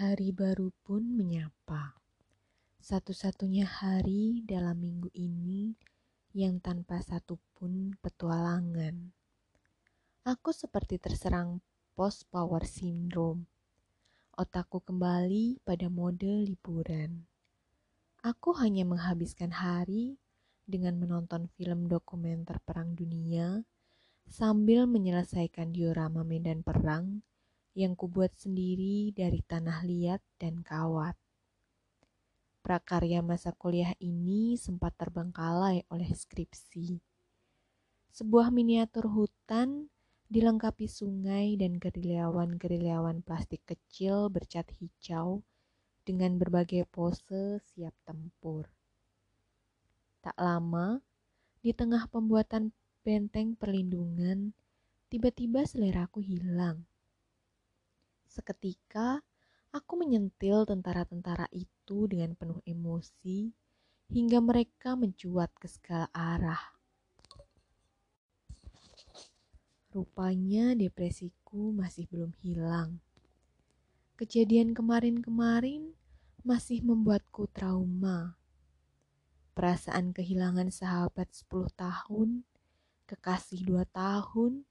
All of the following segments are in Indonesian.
Hari baru pun menyapa. Satu-satunya hari dalam minggu ini yang tanpa satupun petualangan. Aku seperti terserang post power syndrome. Otakku kembali pada mode liburan. Aku hanya menghabiskan hari dengan menonton film dokumenter perang dunia sambil menyelesaikan diorama medan perang yang kubuat sendiri dari tanah liat dan kawat. Prakarya masa kuliah ini sempat terbengkalai oleh skripsi. Sebuah miniatur hutan dilengkapi sungai dan gerilyawan-gerilyawan plastik kecil bercat hijau dengan berbagai pose siap tempur. Tak lama, di tengah pembuatan benteng perlindungan, tiba-tiba seleraku hilang. Seketika, aku menyentil tentara-tentara itu dengan penuh emosi hingga mereka mencuat ke segala arah. Rupanya depresiku masih belum hilang. Kejadian kemarin-kemarin masih membuatku trauma. Perasaan kehilangan sahabat 10 tahun, kekasih 2 tahun,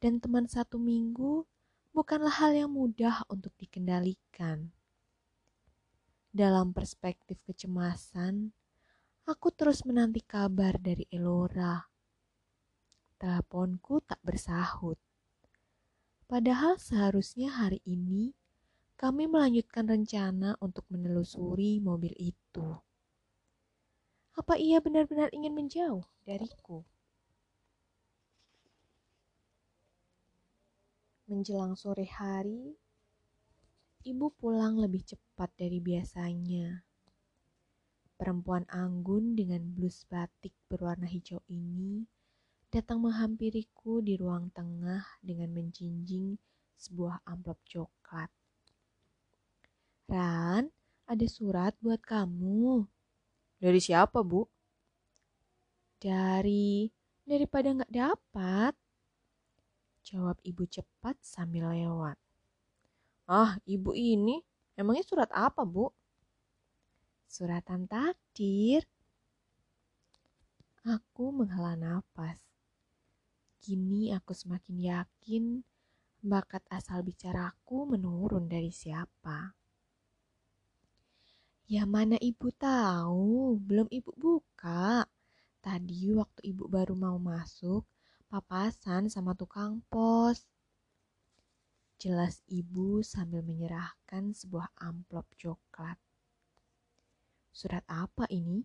dan teman satu minggu bukanlah hal yang mudah untuk dikendalikan. Dalam perspektif kecemasan, aku terus menanti kabar dari Elora. Teleponku tak bersahut. Padahal seharusnya hari ini kami melanjutkan rencana untuk menelusuri mobil itu. Apa ia benar-benar ingin menjauh dariku? Menjelang sore hari, ibu pulang lebih cepat dari biasanya. Perempuan anggun dengan blus batik berwarna hijau ini datang menghampiriku di ruang tengah dengan menjinjing sebuah amplop coklat. Ran, ada surat buat kamu. Dari siapa, Bu? Dari daripada nggak dapat. Jawab ibu cepat sambil lewat. Ah, ibu ini emangnya surat apa, Bu? Suratan takdir. Aku menghela nafas. Kini aku semakin yakin bakat asal bicaraku menurun dari siapa. Ya mana ibu tahu, belum ibu buka. Tadi waktu ibu baru mau masuk, papasan sama tukang pos. Jelas ibu sambil menyerahkan sebuah amplop coklat. Surat apa ini?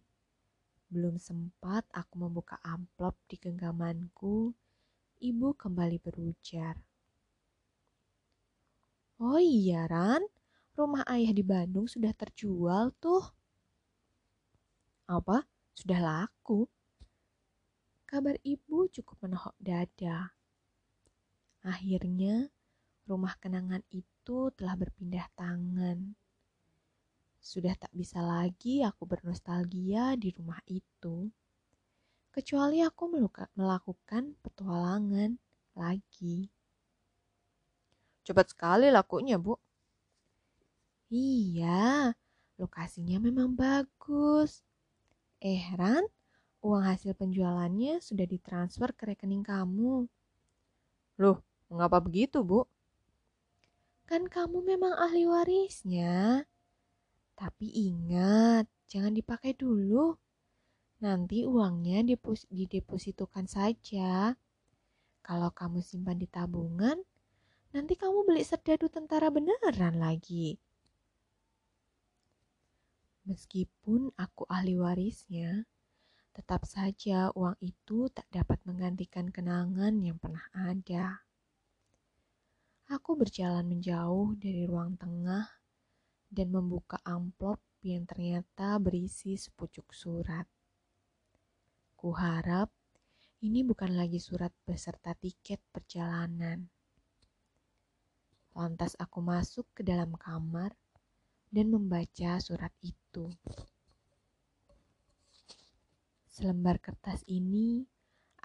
Belum sempat aku membuka amplop di genggamanku, ibu kembali berujar. Oh iya Ran, rumah ayah di Bandung sudah terjual tuh. Apa? Sudah laku? Kabar ibu cukup menohok dada. Akhirnya, rumah kenangan itu telah berpindah tangan. Sudah tak bisa lagi aku bernostalgia di rumah itu. Kecuali aku melakukan petualangan lagi. Cepat sekali lakunya, Bu. Iya, lokasinya memang bagus. Eh, Ran, uang hasil penjualannya sudah ditransfer ke rekening kamu. Loh, mengapa begitu, Bu? Kan kamu memang ahli warisnya. Tapi ingat, jangan dipakai dulu. Nanti uangnya didepositokan saja. Kalau kamu simpan di tabungan, nanti kamu beli serdadu tentara beneran lagi. Meskipun aku ahli warisnya, tetap saja uang itu tak dapat menggantikan kenangan yang pernah ada. Aku berjalan menjauh dari ruang tengah dan membuka amplop yang ternyata berisi sepucuk surat. Kuharap ini bukan lagi surat beserta tiket perjalanan. Lantas aku masuk ke dalam kamar dan membaca surat itu. Selembar kertas ini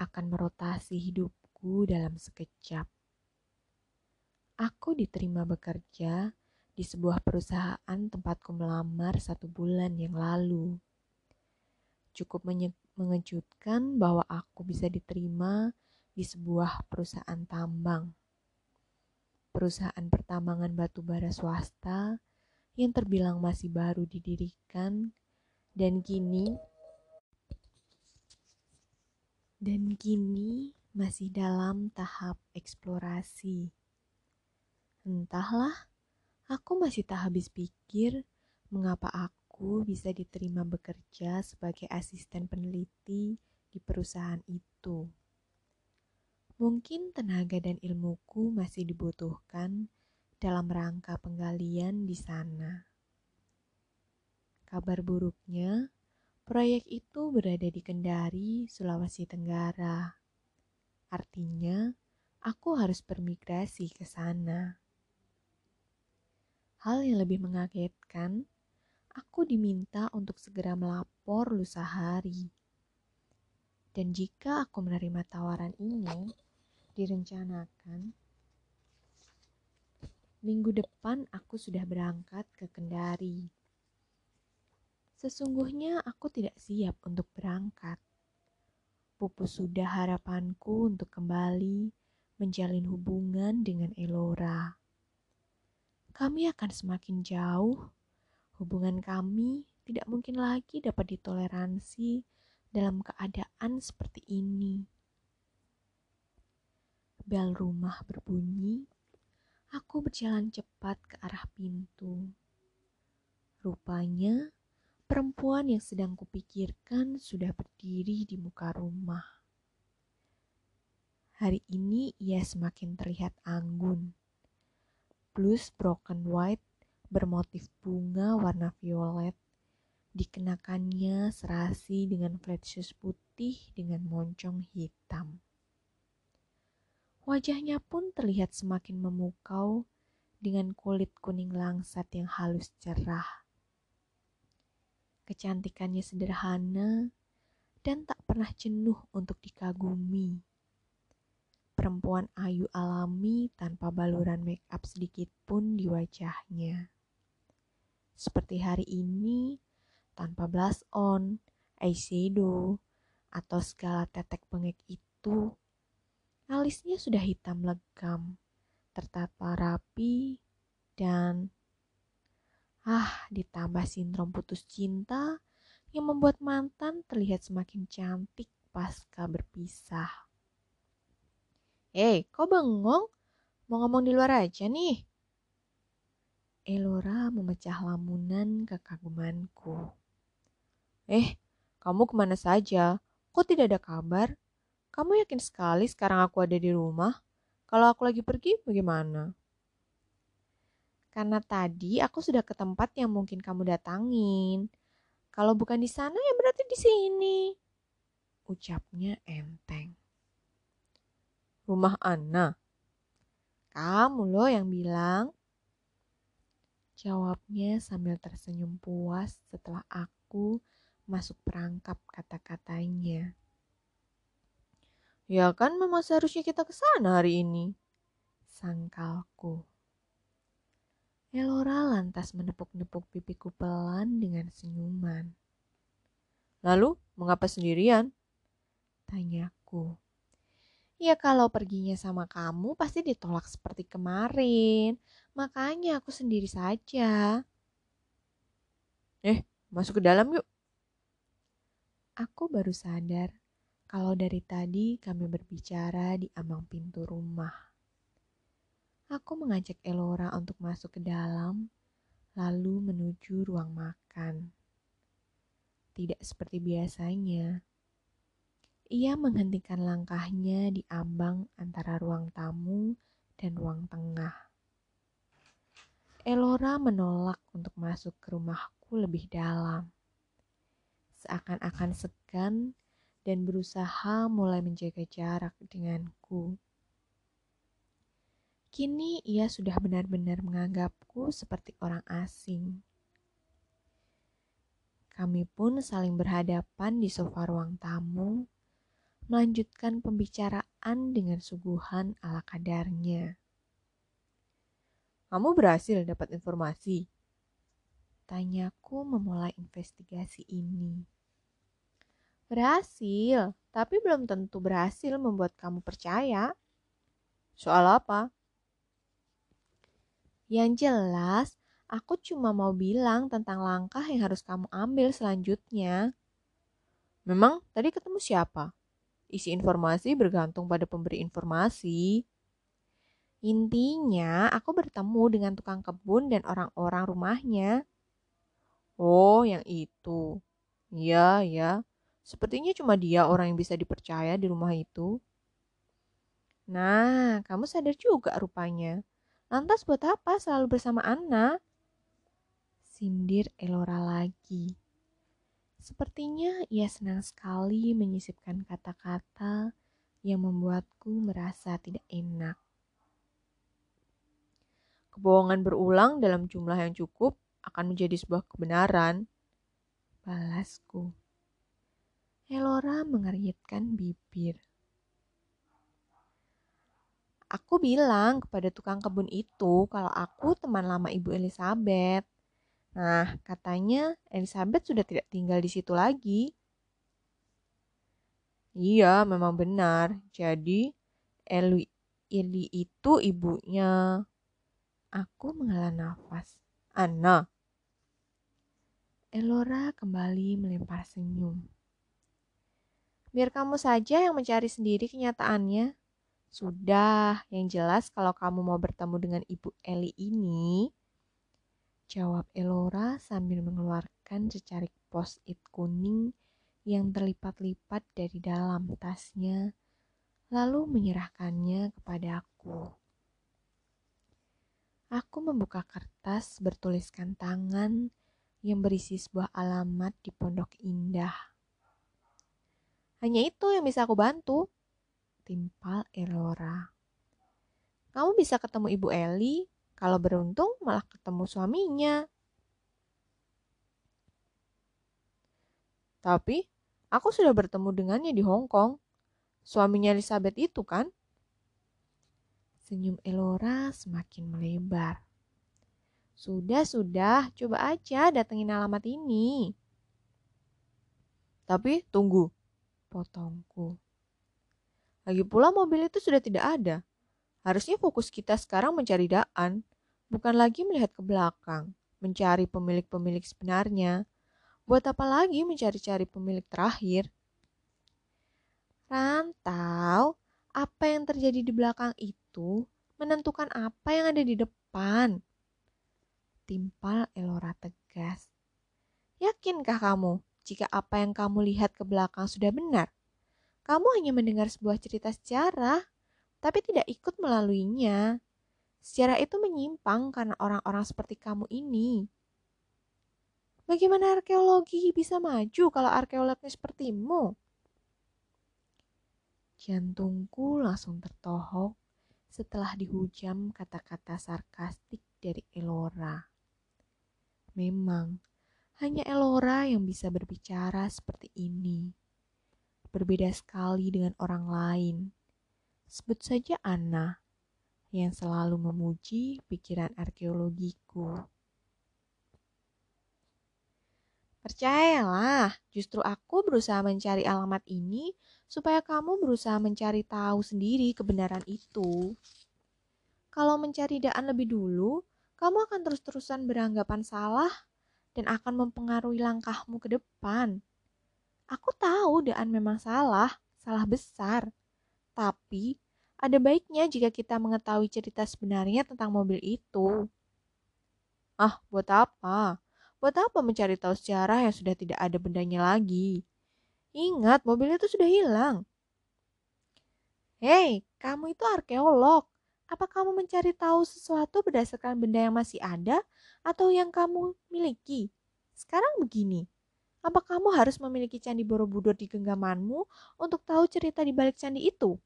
akan merotasi hidupku dalam sekejap. Aku diterima bekerja di sebuah perusahaan tempatku melamar satu bulan yang lalu. Cukup mengejutkan bahwa aku bisa diterima di sebuah perusahaan tambang. Perusahaan pertambangan batu bara swasta yang terbilang masih baru didirikan dan kini dan kini masih dalam tahap eksplorasi. Entahlah, aku masih tak habis pikir mengapa aku bisa diterima bekerja sebagai asisten peneliti di perusahaan itu. Mungkin tenaga dan ilmuku masih dibutuhkan dalam rangka penggalian di sana. Kabar buruknya, Proyek itu berada di Kendari, Sulawesi Tenggara. Artinya, aku harus bermigrasi ke sana. Hal yang lebih mengagetkan, aku diminta untuk segera melapor lusa hari. Dan jika aku menerima tawaran ini, direncanakan minggu depan aku sudah berangkat ke Kendari. Sesungguhnya aku tidak siap untuk berangkat. Pupus sudah harapanku untuk kembali menjalin hubungan dengan Elora. Kami akan semakin jauh. Hubungan kami tidak mungkin lagi dapat ditoleransi dalam keadaan seperti ini. Bel rumah berbunyi. Aku berjalan cepat ke arah pintu. Rupanya, Perempuan yang sedang kupikirkan sudah berdiri di muka rumah. Hari ini ia semakin terlihat anggun. Blus broken white bermotif bunga warna violet dikenakannya serasi dengan flat shoes putih dengan moncong hitam. Wajahnya pun terlihat semakin memukau dengan kulit kuning langsat yang halus cerah Kecantikannya sederhana dan tak pernah jenuh untuk dikagumi. Perempuan ayu alami tanpa baluran make up sedikit pun di wajahnya. Seperti hari ini, tanpa blush on, eyeshadow, atau segala tetek pengek itu, alisnya sudah hitam legam, tertata rapi, dan Ah, ditambah sindrom putus cinta yang membuat mantan terlihat semakin cantik pasca berpisah. Eh, kok bengong? Mau ngomong di luar aja nih. Elora memecah lamunan kekagumanku. Eh, kamu ke mana saja? Kok tidak ada kabar? Kamu yakin sekali sekarang aku ada di rumah? Kalau aku lagi pergi, bagaimana? Karena tadi aku sudah ke tempat yang mungkin kamu datangin. Kalau bukan di sana ya berarti di sini. Ucapnya enteng. Rumah Anna. Kamu loh yang bilang. Jawabnya sambil tersenyum puas setelah aku masuk perangkap kata-katanya. Ya kan memang seharusnya kita ke sana hari ini. Sangkalku. Elora lantas menepuk-nepuk pipiku pelan dengan senyuman. Lalu, mengapa sendirian? Tanyaku. Ya kalau perginya sama kamu pasti ditolak seperti kemarin. Makanya aku sendiri saja. Eh, masuk ke dalam yuk. Aku baru sadar kalau dari tadi kami berbicara di ambang pintu rumah. Aku mengajak Elora untuk masuk ke dalam, lalu menuju ruang makan. Tidak seperti biasanya, ia menghentikan langkahnya di ambang antara ruang tamu dan ruang tengah. Elora menolak untuk masuk ke rumahku lebih dalam. Seakan-akan segan dan berusaha mulai menjaga jarak denganku. Kini ia sudah benar-benar menganggapku seperti orang asing. Kami pun saling berhadapan di sofa ruang tamu, melanjutkan pembicaraan dengan suguhan ala kadarnya. Kamu berhasil dapat informasi? Tanyaku memulai investigasi ini. Berhasil, tapi belum tentu berhasil membuat kamu percaya. Soal apa? Yang jelas, aku cuma mau bilang tentang langkah yang harus kamu ambil selanjutnya. Memang tadi ketemu siapa? Isi informasi bergantung pada pemberi informasi. Intinya, aku bertemu dengan tukang kebun dan orang-orang rumahnya. Oh, yang itu. Iya, ya. Sepertinya cuma dia orang yang bisa dipercaya di rumah itu. Nah, kamu sadar juga rupanya. Lantas buat apa selalu bersama Anna? Sindir Elora lagi. Sepertinya ia senang sekali menyisipkan kata-kata yang membuatku merasa tidak enak. Kebohongan berulang dalam jumlah yang cukup akan menjadi sebuah kebenaran. Balasku. Elora mengernyitkan bibir. Aku bilang kepada tukang kebun itu kalau aku teman lama Ibu Elizabeth. Nah, katanya Elizabeth sudah tidak tinggal di situ lagi. Iya, memang benar. Jadi, Eli, Eli itu ibunya. Aku menghela nafas. Anna. Elora kembali melempar senyum. Biar kamu saja yang mencari sendiri kenyataannya. Sudah, yang jelas kalau kamu mau bertemu dengan Ibu Eli ini, jawab Elora sambil mengeluarkan secarik post-it kuning yang terlipat-lipat dari dalam tasnya, lalu menyerahkannya kepada aku. Aku membuka kertas bertuliskan tangan yang berisi sebuah alamat di Pondok Indah. Hanya itu yang bisa aku bantu. Timpal Elora. Kamu bisa ketemu Ibu Eli, kalau beruntung malah ketemu suaminya. Tapi, aku sudah bertemu dengannya di Hong Kong. Suaminya Elizabeth itu kan? Senyum Elora semakin melebar. Sudah, sudah, coba aja datengin alamat ini. Tapi tunggu, potongku. Lagi pula mobil itu sudah tidak ada. Harusnya fokus kita sekarang mencari Daan, bukan lagi melihat ke belakang, mencari pemilik-pemilik sebenarnya. Buat apa lagi mencari-cari pemilik terakhir? Rantau, apa yang terjadi di belakang itu menentukan apa yang ada di depan. Timpal Elora tegas. Yakinkah kamu jika apa yang kamu lihat ke belakang sudah benar. Kamu hanya mendengar sebuah cerita sejarah, tapi tidak ikut melaluinya. Sejarah itu menyimpang karena orang-orang seperti kamu ini. Bagaimana arkeologi bisa maju kalau arkeolognya sepertimu? Jantungku langsung tertohok setelah dihujam kata-kata sarkastik dari Elora. Memang, hanya Elora yang bisa berbicara seperti ini. Berbeda sekali dengan orang lain. Sebut saja Anna, yang selalu memuji pikiran arkeologiku. Percayalah, justru aku berusaha mencari alamat ini supaya kamu berusaha mencari tahu sendiri kebenaran itu. Kalau mencari Daan lebih dulu, kamu akan terus-terusan beranggapan salah dan akan mempengaruhi langkahmu ke depan. Aku tahu Daan memang salah, salah besar. Tapi ada baiknya jika kita mengetahui cerita sebenarnya tentang mobil itu. Ah, buat apa? Buat apa mencari tahu sejarah yang sudah tidak ada bendanya lagi? Ingat, mobil itu sudah hilang. Hei, kamu itu arkeolog. Apa kamu mencari tahu sesuatu berdasarkan benda yang masih ada atau yang kamu miliki? Sekarang begini, apa kamu harus memiliki candi Borobudur di genggamanmu untuk tahu cerita di balik candi itu?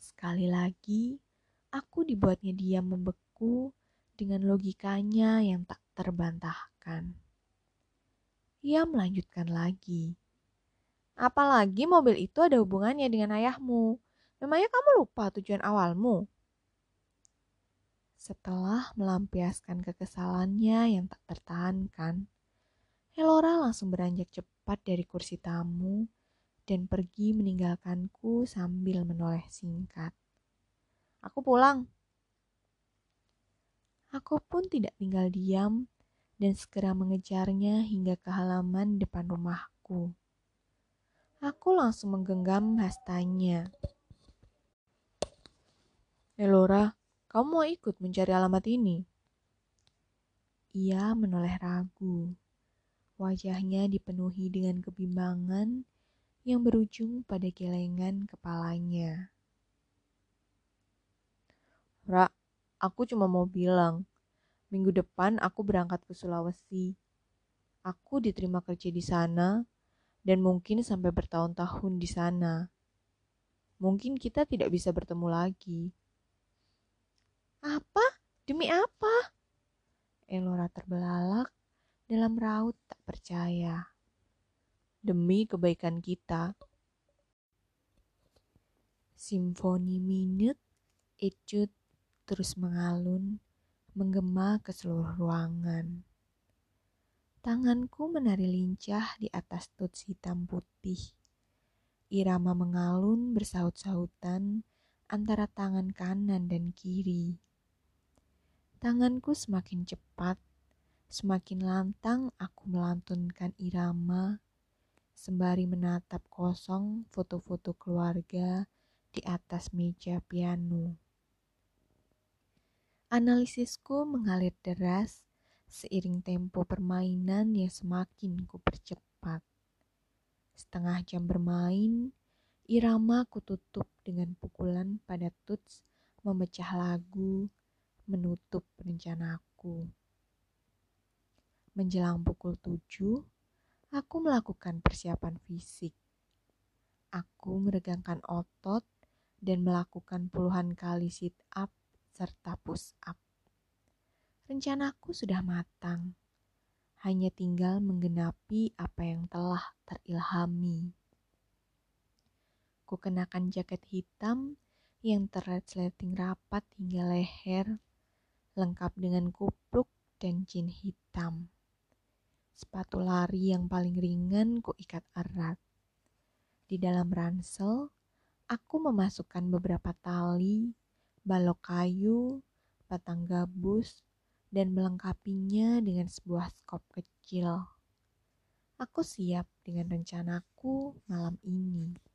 Sekali lagi, aku dibuatnya dia membeku dengan logikanya yang tak terbantahkan. Ia melanjutkan lagi. Apalagi mobil itu ada hubungannya dengan ayahmu. Memangnya kamu lupa tujuan awalmu? Setelah melampiaskan kekesalannya yang tak tertahankan, Elora langsung beranjak cepat dari kursi tamu dan pergi meninggalkanku sambil menoleh singkat. Aku pulang. Aku pun tidak tinggal diam dan segera mengejarnya hingga ke halaman depan rumahku. Aku langsung menggenggam hastanya. Elora, kamu mau ikut mencari alamat ini? Ia menoleh ragu. Wajahnya dipenuhi dengan kebimbangan yang berujung pada gelengan kepalanya. Ra, aku cuma mau bilang, minggu depan aku berangkat ke Sulawesi. Aku diterima kerja di sana dan mungkin sampai bertahun-tahun di sana. Mungkin kita tidak bisa bertemu lagi. Apa? Demi apa? Elora terbelalak dalam raut percaya. Demi kebaikan kita. Simfoni minut, ecut terus mengalun, menggema ke seluruh ruangan. Tanganku menari lincah di atas tuts hitam putih. Irama mengalun bersaut-sautan antara tangan kanan dan kiri. Tanganku semakin cepat, semakin lantang aku melantunkan irama, sembari menatap kosong foto-foto keluarga di atas meja piano. Analisisku mengalir deras seiring tempo permainan yang semakin ku percepat. Setengah jam bermain, irama ku tutup dengan pukulan pada tuts memecah lagu menutup rencanaku. Menjelang pukul tujuh, aku melakukan persiapan fisik. Aku meregangkan otot dan melakukan puluhan kali sit up serta push up. Rencanaku sudah matang, hanya tinggal menggenapi apa yang telah terilhami. Ku kenakan jaket hitam yang terresleting rapat hingga leher lengkap dengan kupluk dan jin hitam. Sepatu lari yang paling ringan ku ikat erat. Di dalam ransel, aku memasukkan beberapa tali, balok kayu, batang gabus, dan melengkapinya dengan sebuah skop kecil. Aku siap dengan rencanaku malam ini.